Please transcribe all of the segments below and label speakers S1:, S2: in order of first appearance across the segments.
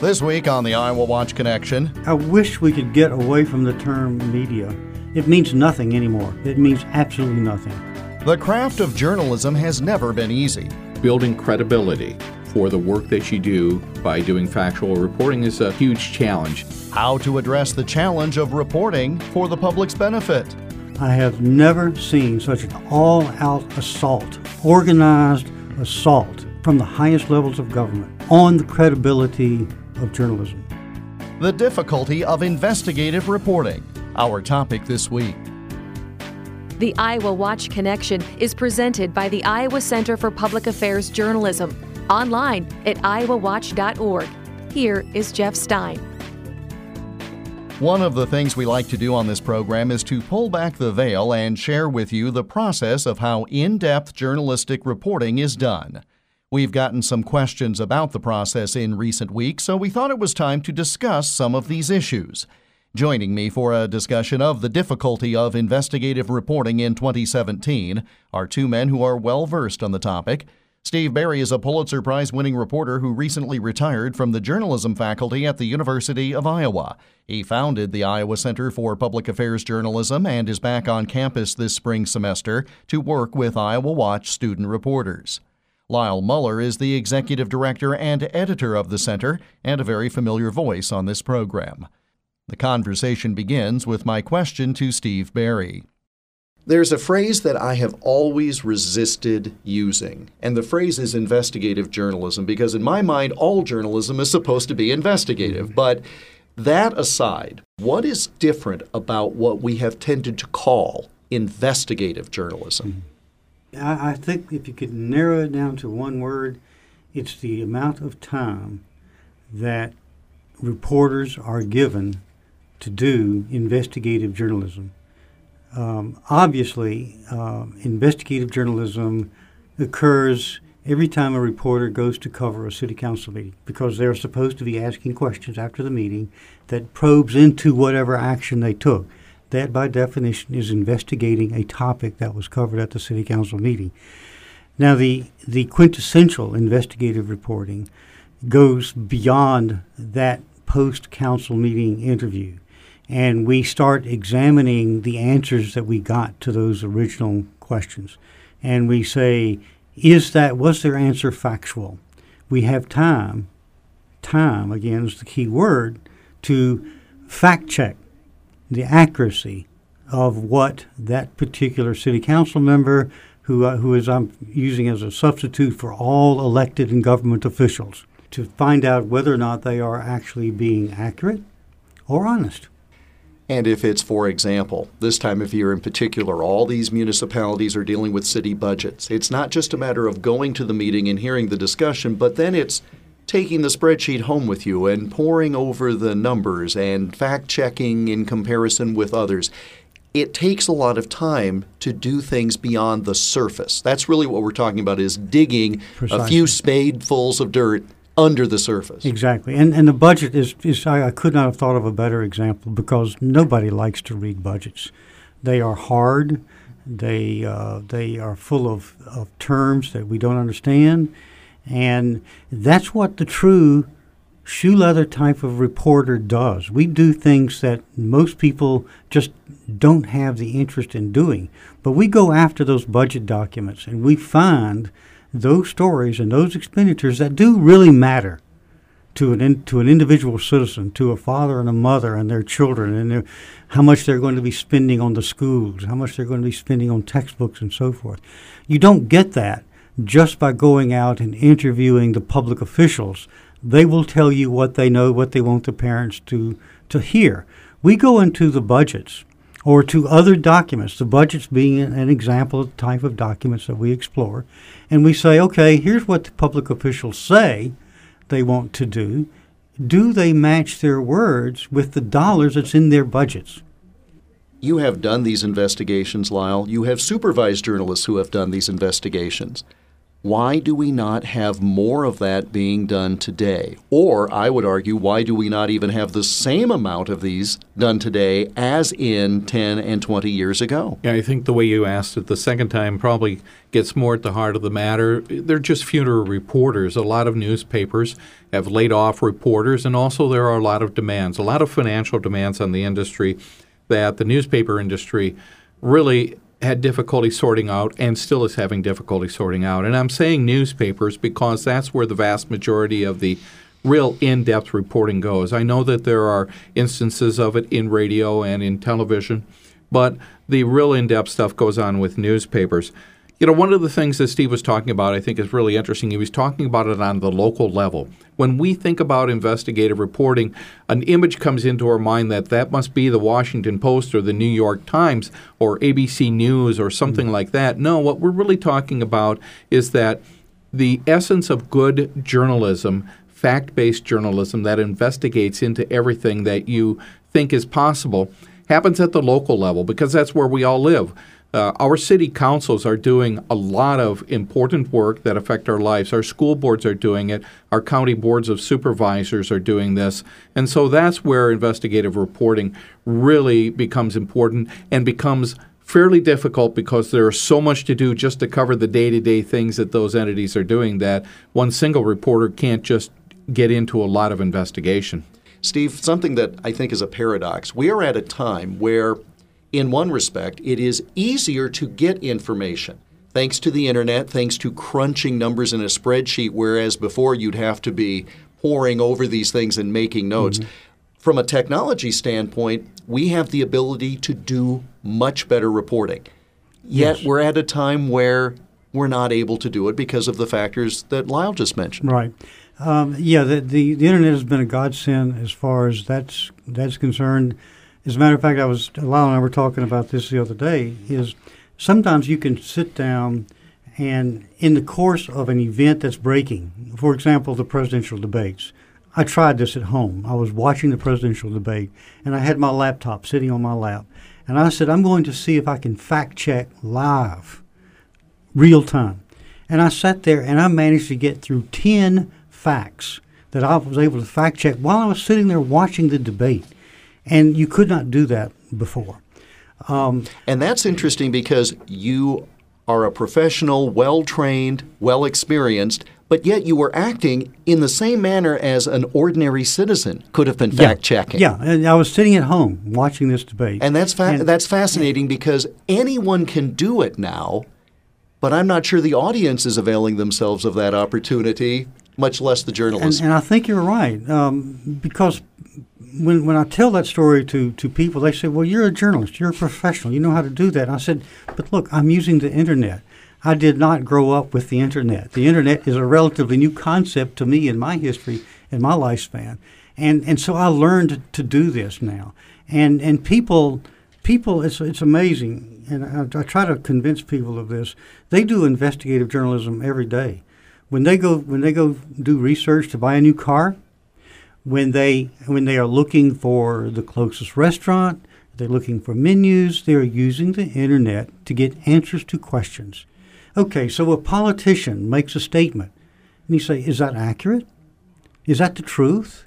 S1: This week on the Iowa Watch Connection,
S2: I wish we could get away from the term media. It means nothing anymore. It means absolutely nothing.
S1: the craft of journalism has never been easy.
S3: building credibility for the work that you do by doing factual reporting is a huge challenge.
S1: How to address the challenge of reporting for the public's benefit.
S2: I have never seen such an all out assault, organized assault from the highest levels of government on the credibility of journalism.
S1: The difficulty of investigative reporting. Our topic this week.
S4: The Iowa Watch Connection is presented by the Iowa Center for Public Affairs Journalism, online at iowawatch.org. Here is Jeff Stein.
S1: One of the things we like to do on this program is to pull back the veil and share with you the process of how in depth journalistic reporting is done. We've gotten some questions about the process in recent weeks, so we thought it was time to discuss some of these issues. Joining me for a discussion of the difficulty of investigative reporting in 2017 are two men who are well versed on the topic. Steve Berry is a Pulitzer Prize winning reporter who recently retired from the journalism faculty at the University of Iowa. He founded the Iowa Center for Public Affairs Journalism and is back on campus this spring semester to work with Iowa Watch student reporters. Lyle Muller is the executive director and editor of the center and a very familiar voice on this program. The conversation begins with my question to Steve Berry.
S5: There's a phrase that I have always resisted using, and the phrase is investigative journalism because, in my mind, all journalism is supposed to be investigative. But that aside, what is different about what we have tended to call investigative journalism?
S2: I, I think if you could narrow it down to one word, it's the amount of time that reporters are given to do investigative journalism. Um, obviously, uh, investigative journalism occurs every time a reporter goes to cover a city council meeting because they're supposed to be asking questions after the meeting that probes into whatever action they took. That, by definition, is investigating a topic that was covered at the city council meeting. Now, the, the quintessential investigative reporting goes beyond that post council meeting interview. And we start examining the answers that we got to those original questions. And we say is that was their answer factual? We have time time again is the key word to fact check the accuracy of what that particular city council member who, uh, who is I'm using as a substitute for all elected and government officials to find out whether or not they are actually being accurate or honest.
S5: And if it's, for example, this time of year in particular, all these municipalities are dealing with city budgets, it's not just a matter of going to the meeting and hearing the discussion, but then it's taking the spreadsheet home with you and poring over the numbers and fact checking in comparison with others. It takes a lot of time to do things beyond the surface. That's really what we're talking about is digging a few spadefuls of dirt under the surface.
S2: Exactly. And, and the budget is, is I, I could not have thought of a better example because nobody likes to read budgets. They are hard, they, uh, they are full of, of terms that we don't understand. And that's what the true shoe leather type of reporter does. We do things that most people just don't have the interest in doing. But we go after those budget documents and we find those stories and those expenditures that do really matter to an in, to an individual citizen, to a father and a mother and their children, and their, how much they're going to be spending on the schools, how much they're going to be spending on textbooks and so forth. You don't get that just by going out and interviewing the public officials. They will tell you what they know, what they want the parents to to hear. We go into the budgets or to other documents, the budgets being an example of the type of documents that we explore, and we say, okay, here's what the public officials say they want to do. Do they match their words with the dollars that's in their budgets?
S5: You have done these investigations, Lyle. You have supervised journalists who have done these investigations. Why do we not have more of that being done today? Or, I would argue, why do we not even have the same amount of these done today as in 10 and 20 years ago?
S3: Yeah, I think the way you asked it the second time probably gets more at the heart of the matter. They're just fewer reporters. A lot of newspapers have laid off reporters, and also there are a lot of demands, a lot of financial demands on the industry that the newspaper industry really had difficulty sorting out and still is having difficulty sorting out. And I'm saying newspapers because that's where the vast majority of the real in depth reporting goes. I know that there are instances of it in radio and in television, but the real in depth stuff goes on with newspapers. You know, one of the things that Steve was talking about, I think, is really interesting. He was talking about it on the local level. When we think about investigative reporting, an image comes into our mind that that must be the Washington Post or the New York Times or ABC News or something mm-hmm. like that. No, what we're really talking about is that the essence of good journalism, fact based journalism that investigates into everything that you think is possible, happens at the local level because that's where we all live. Uh, our city councils are doing a lot of important work that affect our lives. Our school boards are doing it. Our county boards of supervisors are doing this. And so that's where investigative reporting really becomes important and becomes fairly difficult because there's so much to do just to cover the day to day things that those entities are doing that one single reporter can't just get into a lot of investigation.
S5: Steve, something that I think is a paradox. We are at a time where in one respect, it is easier to get information thanks to the internet, thanks to crunching numbers in a spreadsheet, whereas before you'd have to be poring over these things and making notes. Mm-hmm. From a technology standpoint, we have the ability to do much better reporting. Yet yes. we're at a time where we're not able to do it because of the factors that Lyle just mentioned.
S2: Right. Um, yeah, the, the, the internet has been a godsend as far as that's that's concerned. As a matter of fact, I was Lyle and I were talking about this the other day. Is sometimes you can sit down and in the course of an event that's breaking, for example, the presidential debates. I tried this at home. I was watching the presidential debate, and I had my laptop sitting on my lap, and I said, "I'm going to see if I can fact check live, real time." And I sat there, and I managed to get through ten facts that I was able to fact check while I was sitting there watching the debate and you could not do that before.
S5: Um, and that's interesting because you are a professional, well trained, well experienced, but yet you were acting in the same manner as an ordinary citizen could have been fact checking.
S2: Yeah, and I was sitting at home watching this debate.
S5: And that's fa- and, that's fascinating because anyone can do it now, but I'm not sure the audience is availing themselves of that opportunity, much less the journalists.
S2: And, and I think you're right um, because when when I tell that story to to people, they say, "Well, you're a journalist. You're a professional. You know how to do that." And I said, "But look, I'm using the internet. I did not grow up with the internet. The internet is a relatively new concept to me in my history in my lifespan, and and so I learned to do this now. And and people." People, it's, it's amazing, and I, I try to convince people of this. They do investigative journalism every day. When they go when they go do research to buy a new car, when they when they are looking for the closest restaurant, they're looking for menus, they're using the internet to get answers to questions. Okay, so a politician makes a statement, and you say, "Is that accurate? Is that the truth?"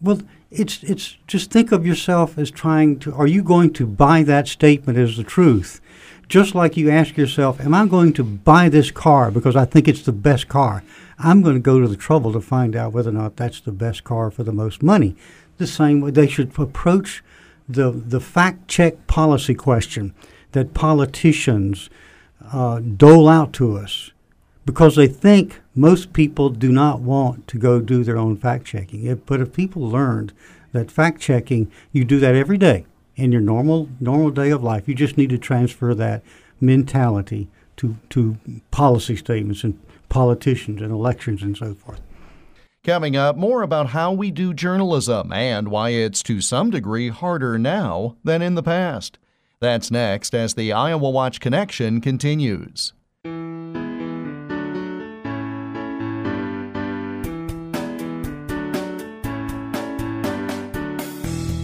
S2: Well, it's it's just think of yourself as trying to. Are you going to buy that statement as the truth? Just like you ask yourself, "Am I going to buy this car because I think it's the best car?" I'm going to go to the trouble to find out whether or not that's the best car for the most money. The same way they should approach the the fact check policy question that politicians uh, dole out to us because they think most people do not want to go do their own fact checking. But if people learned that fact checking, you do that every day in your normal normal day of life. You just need to transfer that mentality to to policy statements and politicians and elections and so forth.
S1: Coming up, more about how we do journalism and why it's to some degree harder now than in the past. That's next as the Iowa Watch Connection continues.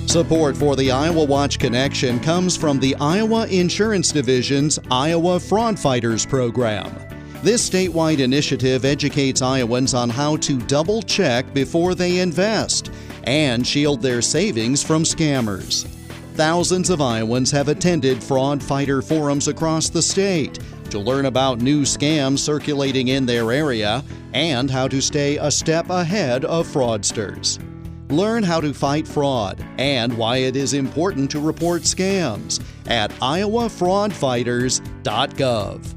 S1: Support for the Iowa Watch Connection comes from the Iowa Insurance Division's Iowa Fraud Fighters program. This statewide initiative educates Iowans on how to double check before they invest and shield their savings from scammers. Thousands of Iowans have attended fraud fighter forums across the state to learn about new scams circulating in their area and how to stay a step ahead of fraudsters. Learn how to fight fraud and why it is important to report scams at iowafraudfighters.gov.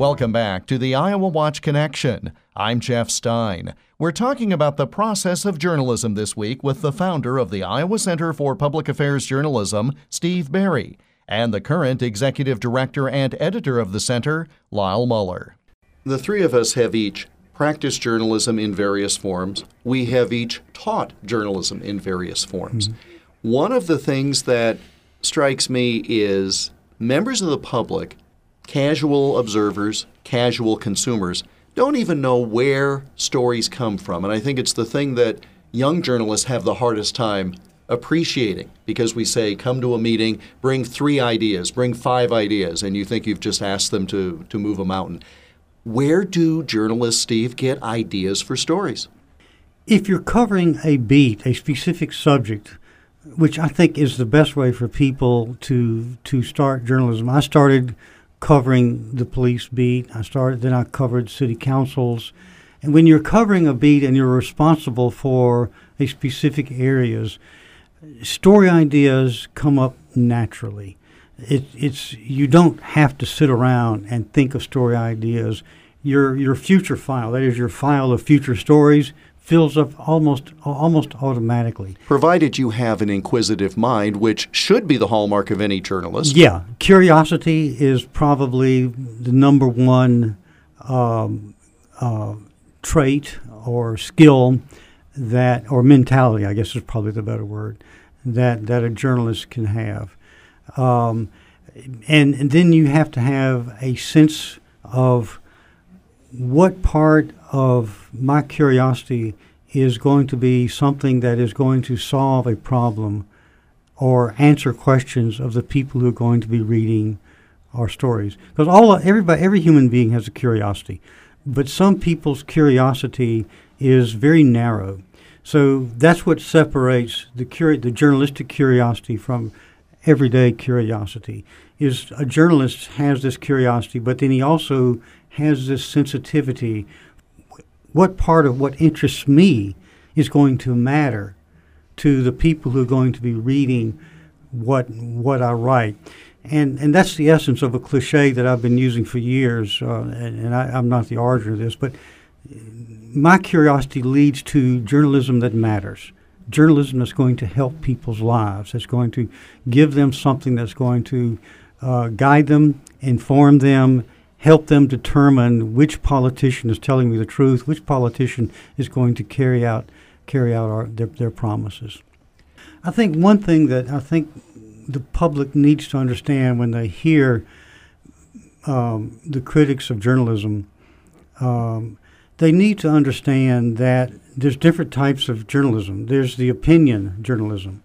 S1: Welcome back to the Iowa Watch Connection. I'm Jeff Stein. We're talking about the process of journalism this week with the founder of the Iowa Center for Public Affairs Journalism, Steve Berry, and the current executive director and editor of the center, Lyle Muller.
S5: The three of us have each practiced journalism in various forms. We have each taught journalism in various forms. Mm-hmm. One of the things that strikes me is members of the public casual observers, casual consumers don't even know where stories come from. And I think it's the thing that young journalists have the hardest time appreciating because we say, come to a meeting, bring three ideas, bring five ideas, and you think you've just asked them to, to move a mountain. Where do journalists, Steve, get ideas for stories?
S2: If you're covering a beat, a specific subject, which I think is the best way for people to to start journalism. I started covering the police beat. I started, then I covered city councils. And when you're covering a beat and you're responsible for a specific areas, story ideas come up naturally. It, it's you don't have to sit around and think of story ideas. Your your future file, that is your file of future stories, fills up almost almost automatically.
S5: Provided you have an inquisitive mind, which should be the hallmark of any journalist.
S2: Yeah, curiosity is probably the number one um, uh, trait or skill that, or mentality, I guess is probably the better word, that that a journalist can have. Um, and, and then you have to have a sense of what part of my curiosity is going to be something that is going to solve a problem or answer questions of the people who are going to be reading our stories. Because all everybody, every human being has a curiosity, but some people's curiosity is very narrow. So that's what separates the curi- the journalistic curiosity from everyday curiosity. Is a journalist has this curiosity, but then he also has this sensitivity. What part of what interests me is going to matter to the people who are going to be reading what what I write? And and that's the essence of a cliche that I've been using for years. Uh, and, and I, I'm not the origin of this, but my curiosity leads to journalism that matters. Journalism that's going to help people's lives. That's going to give them something that's going to uh, guide them, inform them, help them determine which politician is telling me the truth, which politician is going to carry out carry out our, their, their promises. I think one thing that I think the public needs to understand when they hear um, the critics of journalism, um, they need to understand that there's different types of journalism. There's the opinion journalism,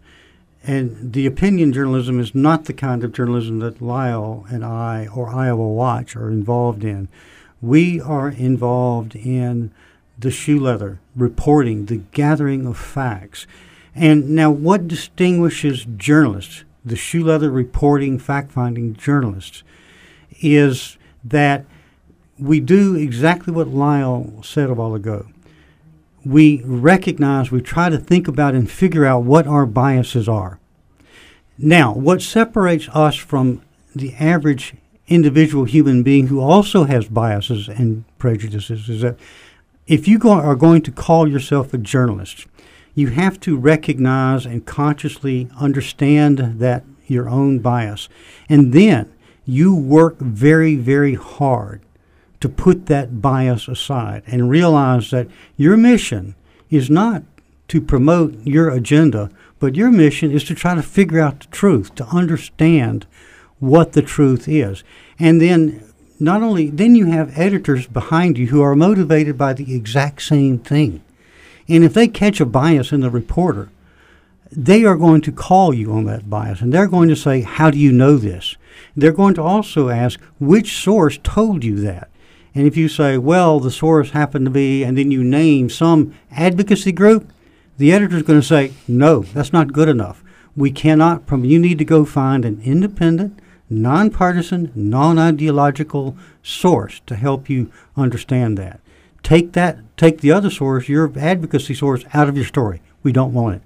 S2: and the opinion journalism is not the kind of journalism that Lyle and I or Iowa Watch are involved in. We are involved in the shoe leather, reporting, the gathering of facts. And now, what distinguishes journalists, the shoe leather reporting, fact finding journalists, is that we do exactly what Lyle said a while ago we recognize, we try to think about and figure out what our biases are. Now, what separates us from the average individual human being who also has biases and prejudices is that if you go, are going to call yourself a journalist, you have to recognize and consciously understand that your own bias. And then you work very, very hard to put that bias aside and realize that your mission is not to promote your agenda, but your mission is to try to figure out the truth, to understand what the truth is. And then not only then you have editors behind you who are motivated by the exact same thing. And if they catch a bias in the reporter, they are going to call you on that bias and they're going to say, How do you know this? They're going to also ask, Which source told you that? And if you say, Well, the source happened to be, and then you name some advocacy group, the editor is going to say, No, that's not good enough. We cannot, you need to go find an independent, nonpartisan, non ideological source to help you understand that. Take that, take the other source, your advocacy source, out of your story. We don't want it.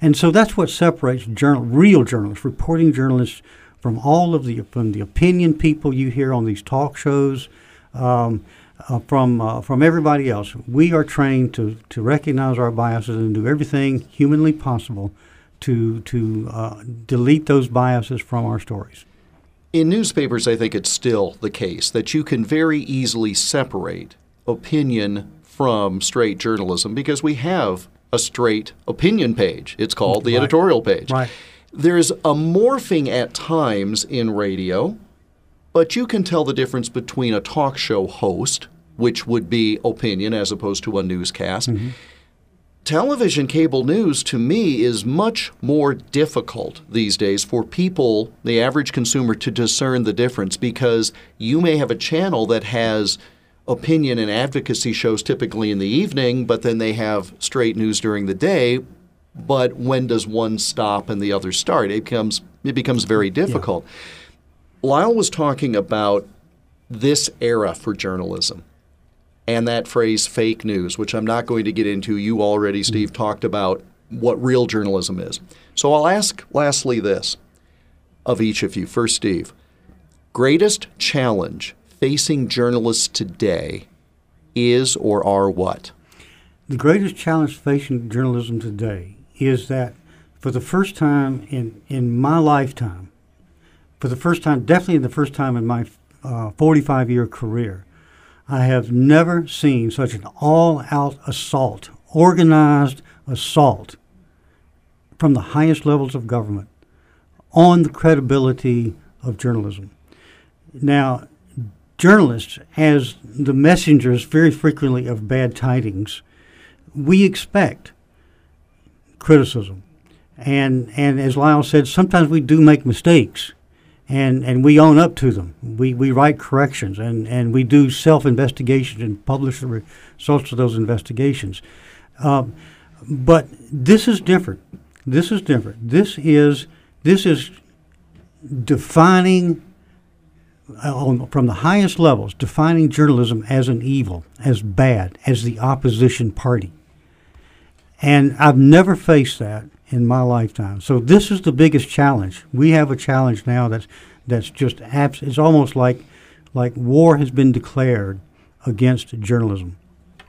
S2: And so that's what separates journal, real journalists, reporting journalists, from all of the from the opinion people you hear on these talk shows, um, uh, from uh, from everybody else. We are trained to to recognize our biases and do everything humanly possible to to uh, delete those biases from our stories.
S5: In newspapers, I think it's still the case that you can very easily separate opinion from straight journalism because we have a straight opinion page. It's called the
S2: Right.
S5: editorial page.
S2: Right.
S5: There's a morphing at times in radio, but you can tell the difference between a talk show host, which would be opinion as opposed to a newscast. Mm-hmm. Television cable news to me is much more difficult these days for people, the average consumer, to discern the difference because you may have a channel that has opinion and advocacy shows typically in the evening, but then they have straight news during the day. But when does one stop and the other start? It becomes it becomes very difficult. Lyle was talking about this era for journalism and that phrase fake news, which I'm not going to get into. You already, mm-hmm. Steve, talked about what real journalism is. So I'll ask lastly this of each of you. First, Steve, greatest challenge facing journalists today is or are what?
S2: The greatest challenge facing journalism today is that for the first time in, in my lifetime, for the first time, definitely the first time in my uh, 45 year career, I have never seen such an all out assault, organized assault from the highest levels of government on the credibility of journalism. Now, journalists, as the messengers very frequently of bad tidings, we expect criticism. And, and as Lyle said, sometimes we do make mistakes and, and we own up to them. We, we write corrections and, and we do self investigations and publish the results of those investigations. Um, but this is different. This is different. This is, this is defining uh, from the highest levels, defining journalism as an evil, as bad, as the opposition party. And I've never faced that in my lifetime. So this is the biggest challenge. We have a challenge now that's that's just abs- it's almost like like war has been declared against journalism.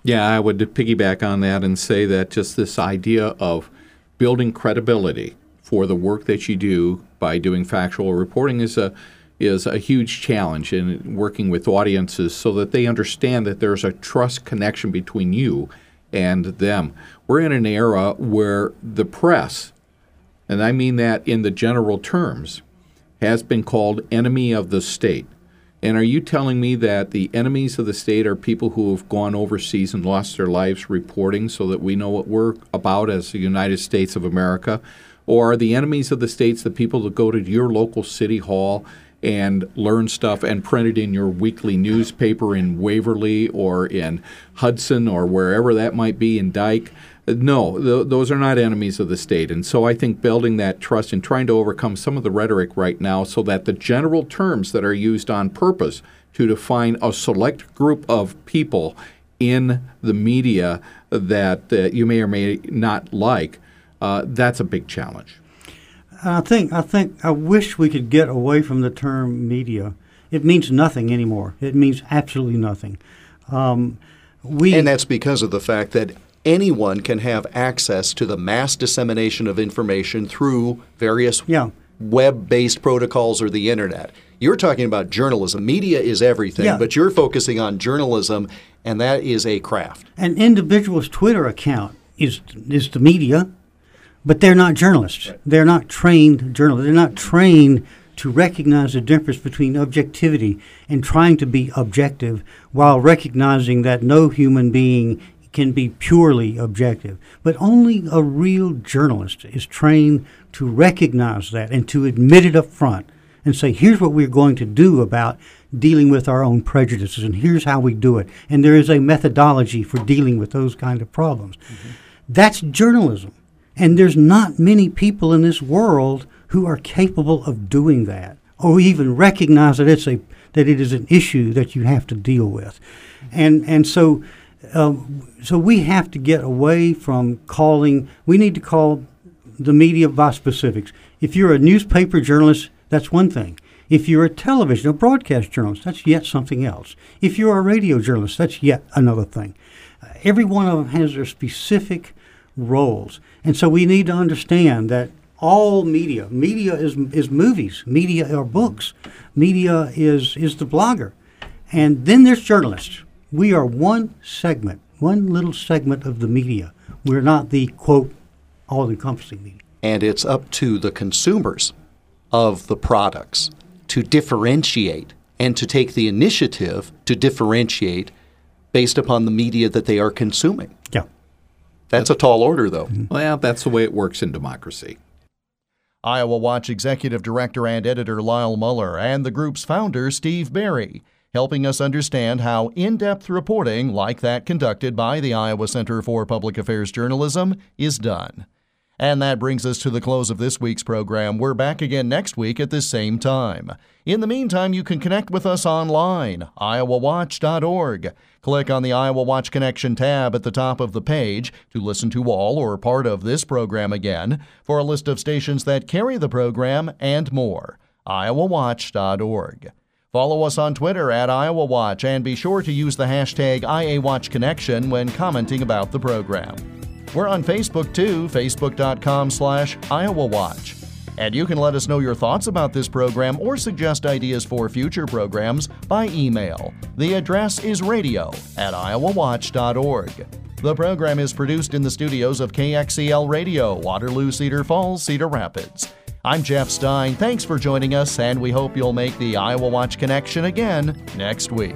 S3: Yeah, I would piggyback on that and say that just this idea of building credibility for the work that you do by doing factual reporting is a is a huge challenge in working with audiences so that they understand that there's a trust connection between you and them. We're in an era where the press, and I mean that in the general terms, has been called enemy of the state. And are you telling me that the enemies of the state are people who have gone overseas and lost their lives reporting so that we know what we're about as the United States of America? Or are the enemies of the states the people that go to your local city hall and learn stuff and print it in your weekly newspaper in Waverly or in Hudson or wherever that might be in Dyke? No, th- those are not enemies of the state. And so I think building that trust and trying to overcome some of the rhetoric right now so that the general terms that are used on purpose to define a select group of people in the media that uh, you may or may not like, uh, that's a big challenge.
S2: I think I think I wish we could get away from the term media. It means nothing anymore. It means absolutely nothing. Um, we
S5: And that's because of the fact that anyone can have access to the mass dissemination of information through various
S2: Yeah.
S5: web based protocols or the internet.
S6: You're talking about journalism. Media is everything,
S2: Yeah.
S6: but you're focusing on journalism, and that is a craft.
S2: An individual's Twitter account is is the media, but they're not journalists. They're not trained journalists. They're not trained to recognize the difference between objectivity and trying to be objective while recognizing that no human being can be purely objective. But only a real journalist is trained to recognize that and to admit it up front and say, here's what we're going to do about dealing with our own prejudices, and here's how we do it. And there is a methodology for dealing with those kind of problems. Mm-hmm. That's journalism. And there's not many people in this world who are capable of doing that or even recognize that it's a that it is an issue that you have to deal with. And and so um, so we have to get away from calling we need to call the media by specifics. If you're a newspaper journalist, that's one thing. If you're a television or broadcast journalist, that's yet something else. If you're a radio journalist, that's yet another thing. Uh, every one of them has their specific roles. And so we need to understand that all media, media is, is movies, media are books, media is, is the blogger. And then there's journalists. We are one segment, one little segment of the media. We're not the, quote, all encompassing media.
S6: And it's up to the consumers of the products to differentiate and to take the initiative to differentiate based upon the media that they are consuming.
S2: Yeah.
S6: That's a tall order, though. Mm-hmm.
S3: Well, that's the way it works in democracy.
S5: Iowa Watch Executive Director and Editor Lyle Muller and the group's founder Steve Berry, helping us understand how in depth reporting, like that conducted by the Iowa Center for Public Affairs Journalism, is done. And that brings us to the close of this week's program. We're back again next week at this same time. In the meantime, you can connect with us online, iowawatch.org. Click on the Iowa Watch Connection tab at the top of the page to listen to all or part of this program again, for a list of stations that carry the program, and more. iowawatch.org. Follow us on Twitter at Iowa Watch and be sure to use the hashtag IAWatchConnection when commenting about the program. We're on Facebook too, facebook.com slash Iowa Watch. And you can let us know your thoughts about this program or suggest ideas for future programs by email. The address is radio at iowawatch.org. The program is produced in the studios of KXCL Radio, Waterloo, Cedar Falls, Cedar Rapids. I'm Jeff Stein. Thanks for joining us, and we hope you'll make the Iowa Watch connection again next week.